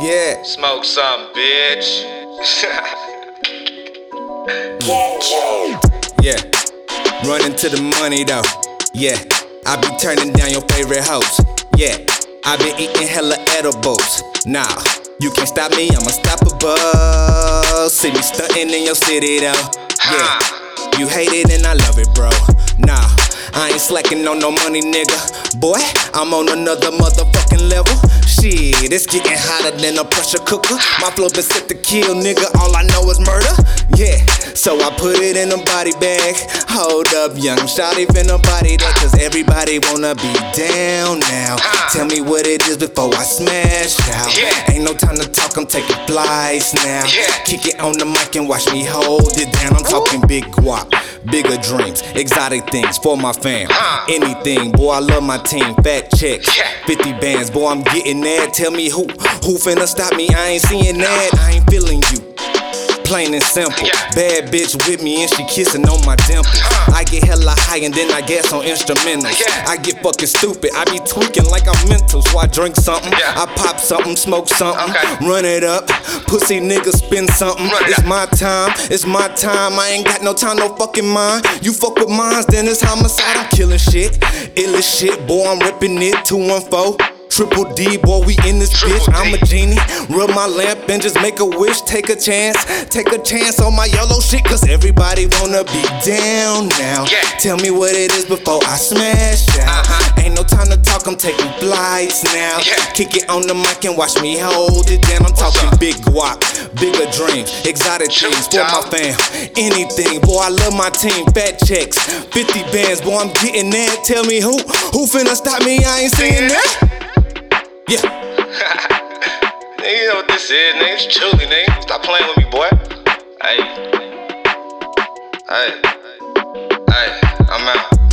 Yeah. Smoke some, bitch. Yeah. Running to the money though. Yeah. I be turning down your favorite hoes. Yeah. I been eating hella edibles. Nah, you can't stop me, I'm unstoppable. See me stunting in your city though. Yeah. You hate it and I love it, bro. Nah, I ain't slacking on no money, nigga. Boy, I'm on another motherfucking level. Shit, it's getting hotter than a pressure cooker. My flow been set to kill, nigga. All I know is murder. Yeah, so I put it in a body bag. Hold up, young shawty finna body that, cause everybody wanna be down now. Tell me what it is before I smash out. Ain't no time to talk, I'm taking flights now. Yeah. Kick it on the mic and watch me hold it down. I'm talking big guap, bigger dreams, exotic things for my fam. Anything, boy, I love my team. Fat checks, 50 bands, boy, I'm getting that. Tell me who, who finna stop me? I ain't seeing that. I ain't feeling you. Plain and simple. Bad bitch with me and she kissing on my dimples. I get hella high and then I gas on instrumentals. I get fucking stupid. I be tweaking like I'm mental. So I drink something. I pop something, smoke something. Okay. Run it up. Pussy nigga spin something. It it's my time. It's my time. I ain't got no time, no fucking mind. You fuck with mines, then it's homicide. I'm killing shit. Ill as shit, boy. I'm ripping it. 214. Triple D, boy, we in this Triple bitch. I'm a genie. Rub my lamp and just make a wish. Take a chance. Take a chance on my yellow shit. Cause everybody wanna be down now. Yeah. Tell me what it is before I smash out. Uh-huh. Ain't no time to talk, I'm taking flights now. Yeah. Kick it on the mic and watch me hold it down. I'm talking up? big guap, bigger dreams, exotic Shoot, things for my fam. Anything, boy, I love my team. Fat checks, 50 bands, boy, I'm getting that. Tell me who, who finna stop me? I ain't seeing that. Yeah. Nigga, you know what this is, nigga. It's chewlee, nigga. Stop playing with me, boy. Hey. Hey. Hey, I'm out.